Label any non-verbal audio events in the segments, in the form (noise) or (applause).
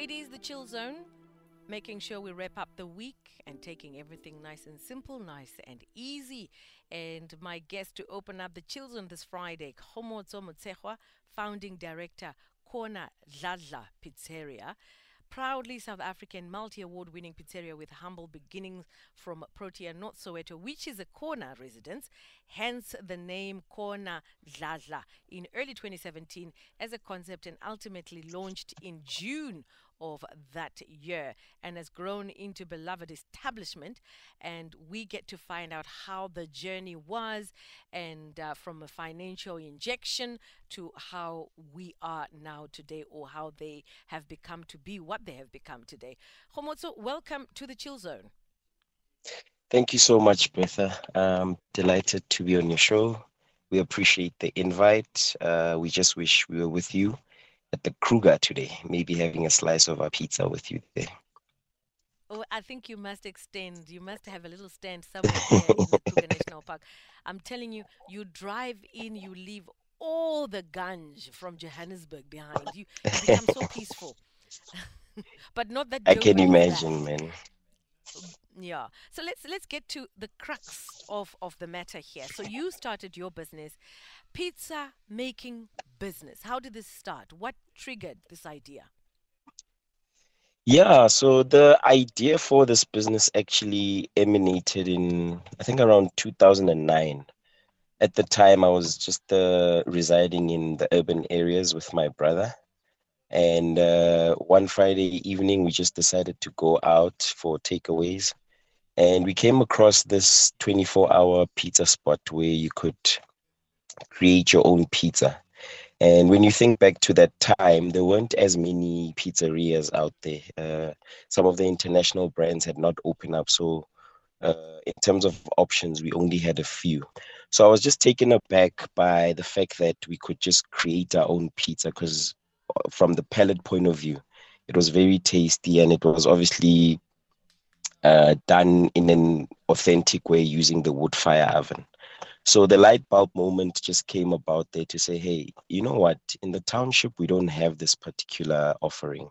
It is the chill zone, making sure we wrap up the week and taking everything nice and simple, nice and easy. And my guest to open up the chill zone this Friday, Kgomotso Motshegoa, founding director, Corner Dladla Pizzeria. Proudly South African multi award winning pizzeria with humble beginnings from Protea North Soweto, which is a Kona residence, hence the name Corner Dladla in early 2017 as a concept and ultimately launched in June of that year and has grown into beloved establishment and we get to find out how the journey was and uh, from a financial injection to how we are now today or how they have become to be what they have become today Kgomotso, welcome to the chill zone Thank you so much, Betha. I'm delighted to be on your show. We appreciate the invite. Uh, we just wish we were with you at the Kruger today, maybe having a slice of our pizza with you there. Oh, I think you must extend. You must have a little stand somewhere in the Kruger (laughs) National Park. I'm telling you, you drive in, you leave all the ganj from Johannesburg behind. You, you become so peaceful. (laughs) but not that I can imagine, bad. man. Yeah. So let's let's get to the crux of of the matter here. So you started your business, pizza making business. How did this start? What triggered this idea? Yeah, so the idea for this business actually emanated in, I think, around 2009. At the time, I was just uh, residing in the urban areas with my brother. And uh, one Friday evening, we just decided to go out for takeaways. And we came across this 24 hour pizza spot where you could create your own pizza. And when you think back to that time, there weren't as many pizzerias out there. Uh, some of the international brands had not opened up. So, uh, in terms of options, we only had a few. So, I was just taken aback by the fact that we could just create our own pizza because, from the palate point of view, it was very tasty and it was obviously uh, done in an authentic way using the wood fire oven. So the light bulb moment just came about there to say, hey, you know what? In the township, we don't have this particular offering.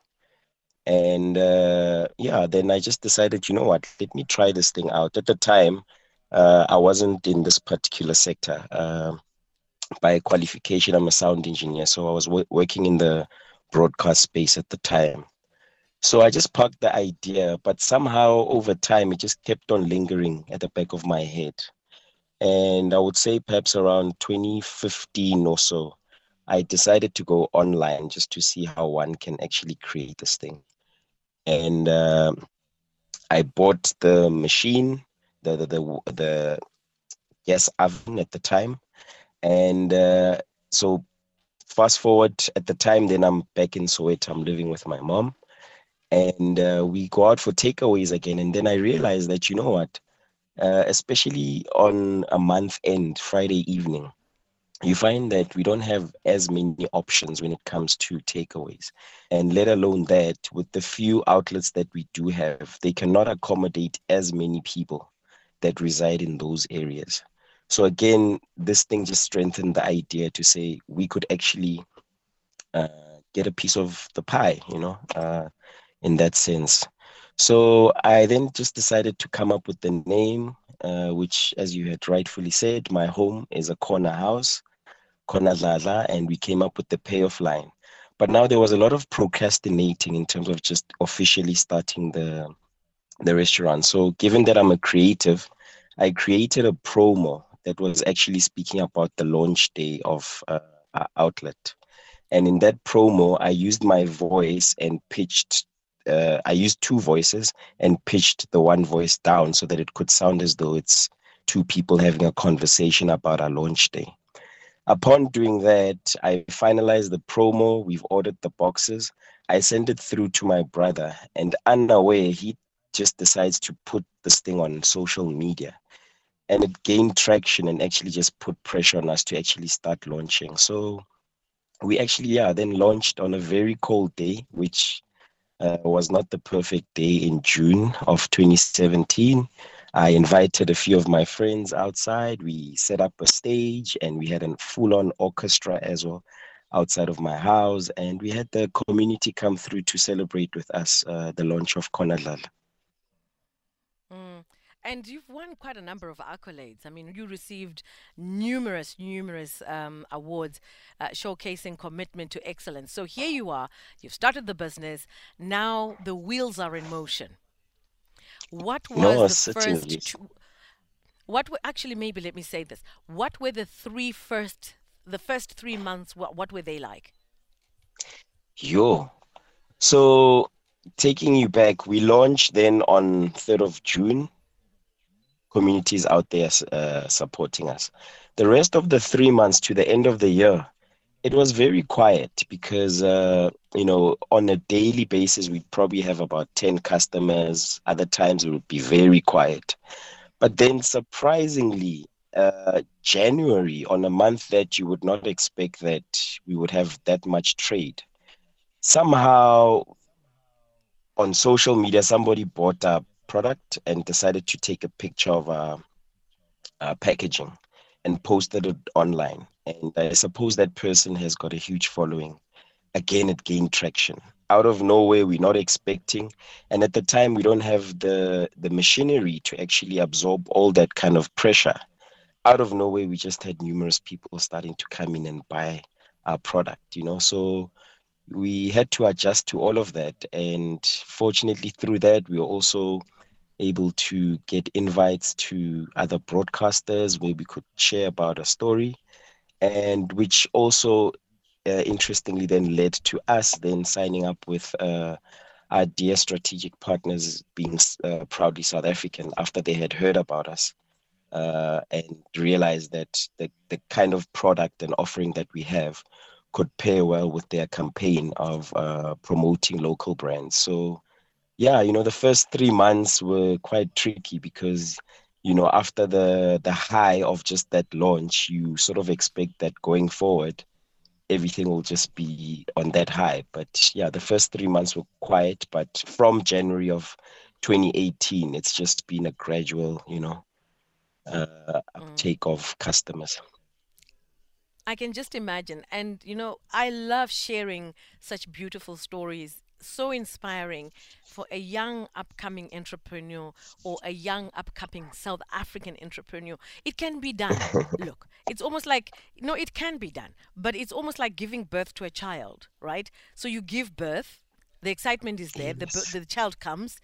And uh, yeah, then I just decided, you know what? Let me try this thing out. At the time, uh, I wasn't in this particular sector. Uh, by qualification, I'm a sound engineer. So I was w- working in the broadcast space at the time. So I just parked the idea, but somehow over time, it just kept on lingering at the back of my head. And I would say perhaps around 2015 or so, I decided to go online just to see how one can actually create this thing. And um I bought the machine, the the the, the gas oven at the time, and uh, so fast forward at the time, then I'm back in Soweto. I'm living with my mom, and uh, we go out for takeaways again. And then I realized that you know what, uh, especially on a month end, Friday evening, you find that we don't have as many options when it comes to takeaways. And let alone that, with the few outlets that we do have, they cannot accommodate as many people that reside in those areas. So, again, this thing just strengthened the idea to say we could actually uh, get a piece of the pie, you know, uh, in that sense. So I then just decided to come up with the name, uh, which, as you had rightfully said, my home is a corner house, Corner Dladla, and we came up with the payoff line. But now there was a lot of procrastinating in terms of just officially starting the the restaurant. So given that I'm a creative, I created a promo that was actually speaking about the launch day of uh, our outlet. And in that promo, I used my voice and pitched uh, I used two voices and pitched the one voice down so that it could sound as though it's two people having a conversation about our launch day. Upon doing that, I finalized the promo. We've ordered the boxes. I sent it through to my brother, and unaware, he just decides to put this thing on social media. And it gained traction and actually just put pressure on us to actually start launching. So we actually, yeah, then launched on a very cold day, which uh, was not the perfect day in June of 2017. I invited a few of my friends outside. We set up a stage and we had a full on orchestra as well. outside of my house, and we had the community come through to celebrate with us uh, the launch of Corner Dladla. And you've won quite a number of accolades. I mean, you received numerous, numerous um, awards uh, showcasing commitment to excellence. So here you are, you've started the business, now the wheels are in motion. What was No, the certainly. first, two, what were, actually, maybe let me say this. What were the three first, the first three months, what, what were they like? Yo. So taking you back, we launched then on 3rd of June. Communities out there uh, supporting us. The rest of the three months to the end of the year, it was very quiet because, uh, you know, on a daily basis, we'd probably have about 10 customers. Other times it would be very quiet. But then surprisingly, uh, January, on a month that you would not expect that we would have that much trade, somehow on social media, somebody bought a product and decided to take a picture of uh, uh, packaging and posted it online. And I suppose that person has got a huge following. Again, it gained traction out of nowhere. We're not expecting, and at the time, we don't have the the machinery to actually absorb all that kind of pressure. Out of nowhere, we just had numerous people starting to come in and buy our product. You know, so we had to adjust to all of that. And fortunately, through that, we were also able to get invites to other broadcasters where we could share about a story, and which also, uh, interestingly, then led to us then signing up with uh, our dear strategic partners being uh, proudly South African after they had heard about us. Uh, and realized that the, the kind of product and offering that we have could pair well with their campaign of uh, promoting local brands. So, yeah, you know, the first three months were quite tricky because, you know, after the the high of just that launch, you sort of expect that going forward, everything will just be on that high. But yeah, the first three months were quiet. But from January of 2018, it's just been a gradual, you know, uh, uptake of customers. I can just imagine. And, you know, I love sharing such beautiful stories, so inspiring for a young upcoming entrepreneur or a young upcoming South African entrepreneur. It can be done. (laughs) Look, it's almost like, no, it can be done, but it's almost like giving birth to a child, right? So you give birth. The excitement is there. The, the child comes,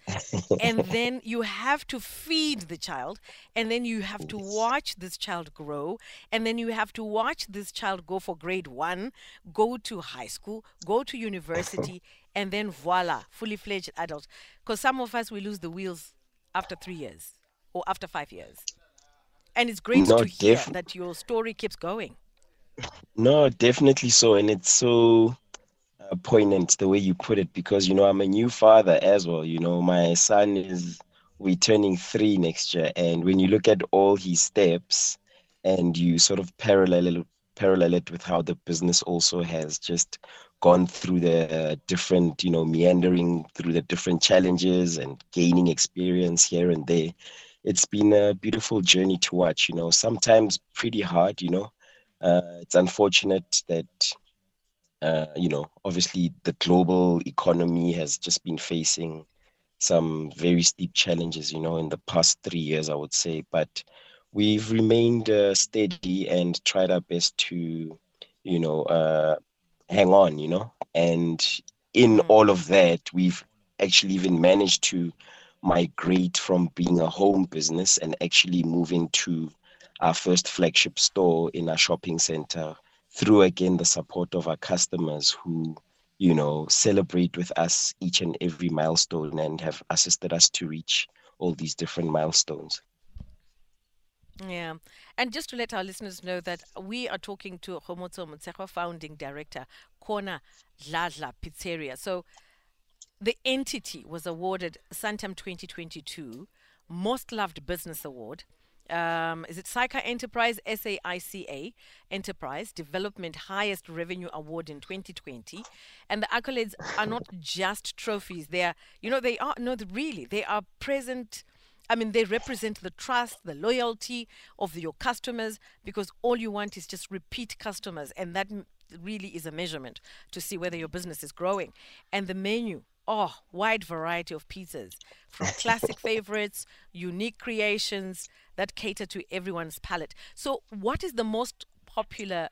and (laughs) then you have to feed the child and then you have to watch this child grow and then you have to watch this child go for grade 1 go to high school go to (laughs) university and then voila fully fledged adult because some of us we lose the wheels after 3 years or after 5 years and it's great No, to hear def- that your story keeps going No, definitely so. And it's so uh, poignant the way you put it because, you know, I'm a new father as well. You know, my son is, we turning three next year. And when you look at all his steps and you sort of parallel it, parallel it with how the business also has just gone through the different, you know, meandering through the different challenges and gaining experience here and there. It's been a beautiful journey to watch, you know, sometimes pretty hard, you know. Uh, it's unfortunate that, uh, you know, obviously the global economy has just been facing some very steep challenges, you know, in the past three years, I would say. But we've remained uh, steady and tried our best to, you know, uh, hang on, you know. And in Mm. all of that, we've actually even managed to migrate from being a home business and actually moving to our first flagship store in our shopping center through again the support of our customers who you know celebrate with us each and every milestone and have assisted us to reach all these different milestones Yeah. And just to let our listeners know that we are talking to Kgomotso Motshegoa, founding director, Corner Dladla Pizzeria. So the entity was awarded Santam 2022 Most Loved Business Award. Um, is it SAICA Enterprise, SAICA Enterprise Development Highest Revenue Award in 2020? And the accolades are not just trophies. They are, you know, they are, no, really, they are present. I mean, they represent the trust, the loyalty of your customers because all you want is just repeat customers. And that really is a measurement to see whether your business is growing. And the menu, oh, wide variety of pizzas from (laughs) classic favorites, unique creations that cater to everyone's palate. So, what is the most popular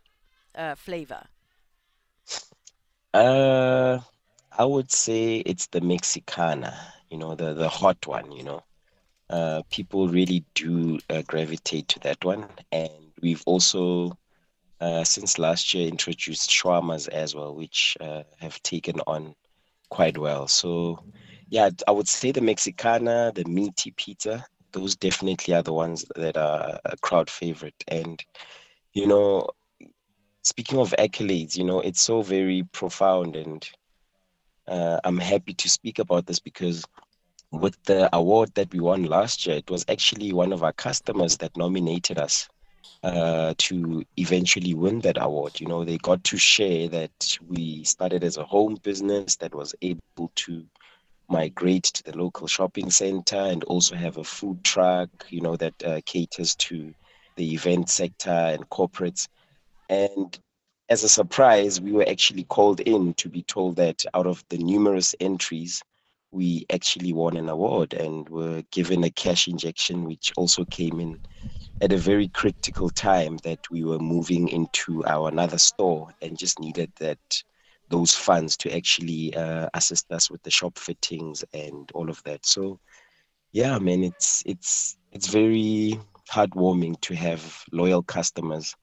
uh, flavor? Uh, I would say it's the Mexicana, you know, the the hot one, you know. Uh, people really do uh, gravitate to that one, and we've also uh, since last year introduced shawarmas as well, which uh, have taken on quite well. So, yeah, I would say the Mexicana, the meaty pizza, those definitely are the ones that are a crowd favorite. And, you know, speaking of accolades, you know, it's so very profound. And uh, I'm happy to speak about this because with the award that we won last year, it was actually one of our customers that nominated us uh, to eventually win that award. You know, they got to share that we started as a home business that was able to migrate to the local shopping center and also have a food truck, you know, that uh, caters to the event sector and corporates. And as a surprise, we were actually called in to be told that out of the numerous entries, we actually won an award and were given a cash injection, which also came in at a very critical time that we were moving into our another store and just needed that those funds to actually uh, assist us with the shop fittings and all of that. So, yeah, man, it's it's it's very heartwarming to have loyal customers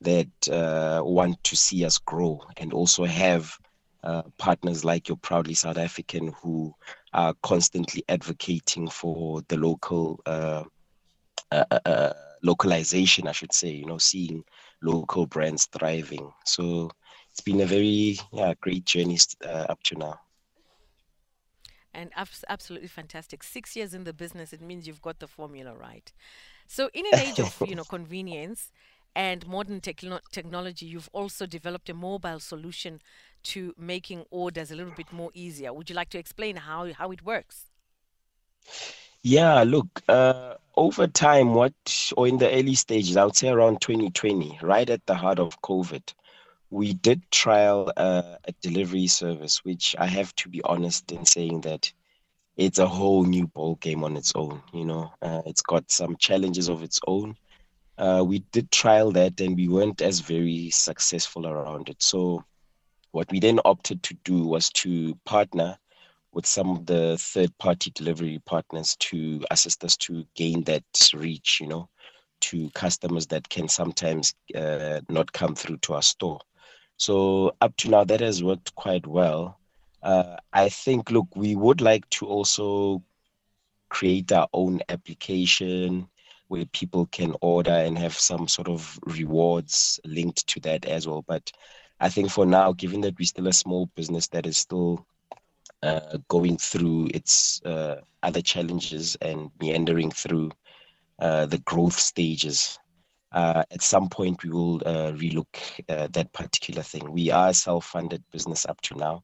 that uh, want to see us grow and also have uh, partners like your proudly South African who are constantly advocating for the local uh, uh, uh, uh, localization, I should say. You know, seeing local brands thriving. So it's been a very yeah great journey up to now. And absolutely fantastic. Six years in the business, it means you've got the formula right. So, in an age of you know (laughs) convenience and modern techno- technology, you've also developed a mobile solution to making orders a little bit more easier. Would you like to explain how, how it works? Yeah, look, uh, over time, what, or in the early stages, I would say around 2020, right at the heart of COVID, we did trial uh, a delivery service, which I have to be honest in saying that it's a whole new ball game on its own. You know, uh, it's got some challenges of its own. Uh, we did trial that, and we weren't as very successful around it. So what we then opted to do was to partner with some of the third party delivery partners to assist us to gain that reach, you know, to customers that can sometimes uh, not come through to our store. So up to now, that has worked quite well. Uh, I think, look, we would like to also create our own application where people can order and have some sort of rewards linked to that as well. But I think for now, given that we're still a small business that is still uh, going through its uh, other challenges and meandering through uh, the growth stages, uh, at some point we will uh, relook uh, that particular thing. We are a self-funded business up to now,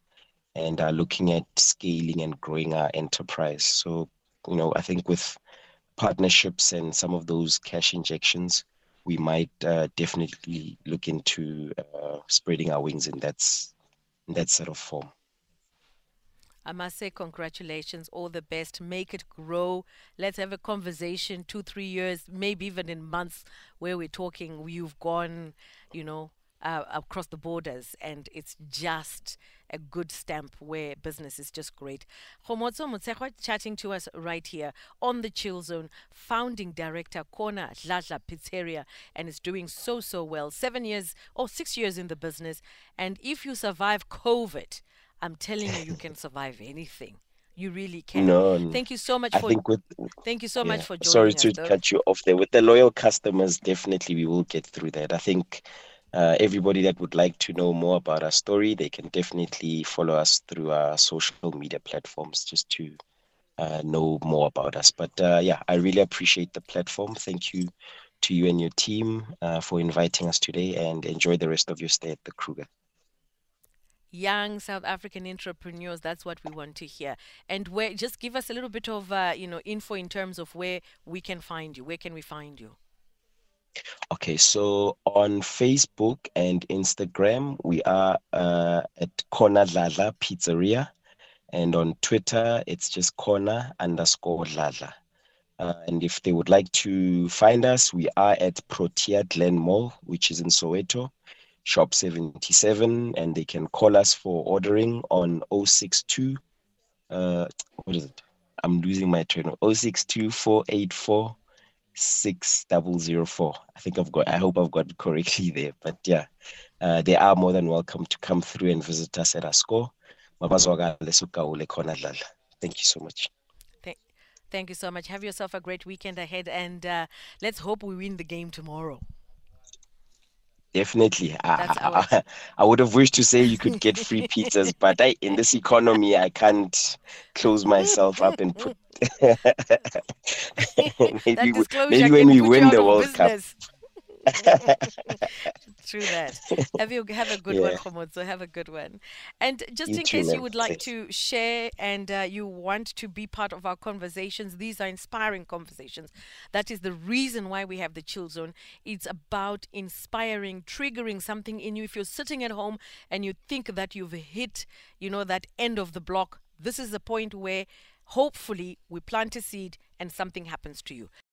and are looking at scaling and growing our enterprise. So, you know, I think with partnerships and some of those cash injections, we might uh, definitely look into uh, spreading our wings in that in that sort of form. I must say, congratulations, all the best. Make it grow. Let's have a conversation two, three years, maybe even in months, where we're talking. You've gone, you know, uh, across the borders, and it's just a good stamp where business is just great. Kgomotso Motshegoa chatting to us right here on the Chill Zone, founding director Corner Dladla Pizzeria, and is doing so so well. Seven years or six years in the business, and if you survive COVID, I'm telling you, you can (laughs) survive anything. You really can. No, thank you so much I for. Think with, thank you so yeah. much for joining Sorry to though. cut you off there. With the loyal customers, definitely we will get through that. I think uh, everybody that would like to know more about our story, they can definitely follow us through our social media platforms just to uh, know more about us. But uh, yeah, I really appreciate the platform. Thank you to you and your team uh, for inviting us today and enjoy the rest of your stay at the Kruger. Young South African entrepreneurs, that's what we want to hear. And where, just give us a little bit of, uh, you know, info in terms of where we can find you. Where can we find you? Okay, so on Facebook and Instagram, we are uh, at Corner Dladla Pizzeria. And on Twitter, it's just Kona underscore Lala. Uh, and if they would like to find us, we are at Protea Glen Mall, which is in Soweto, shop 77. And they can call us for ordering on 062. Uh, what is it? I'm losing my train. 062 484 6004. I think I've got, I hope I've got correctly there. But yeah, uh, they are more than welcome to come through and visit us at our store. Thank you so much. Thank you so much. Have yourself a great weekend ahead, and uh, let's hope we win the game tomorrow. Definitely. I, I, I, would have wished to say you could get free pizzas, but I, in this economy, I can't close myself up and put. (laughs) (laughs) maybe, maybe when we win the World business. Cup. (laughs) True that. (laughs) Have you have a good yeah. one, So Have a good one. And just you in too, case man. you would like to share and uh, you want to be part of our conversations, these are inspiring conversations. That is the reason why we have the Chill Zone. It's about inspiring, triggering something in you. If you're sitting at home and you think that you've hit, you know, that end of the block, this is the point where hopefully we plant a seed and something happens to you.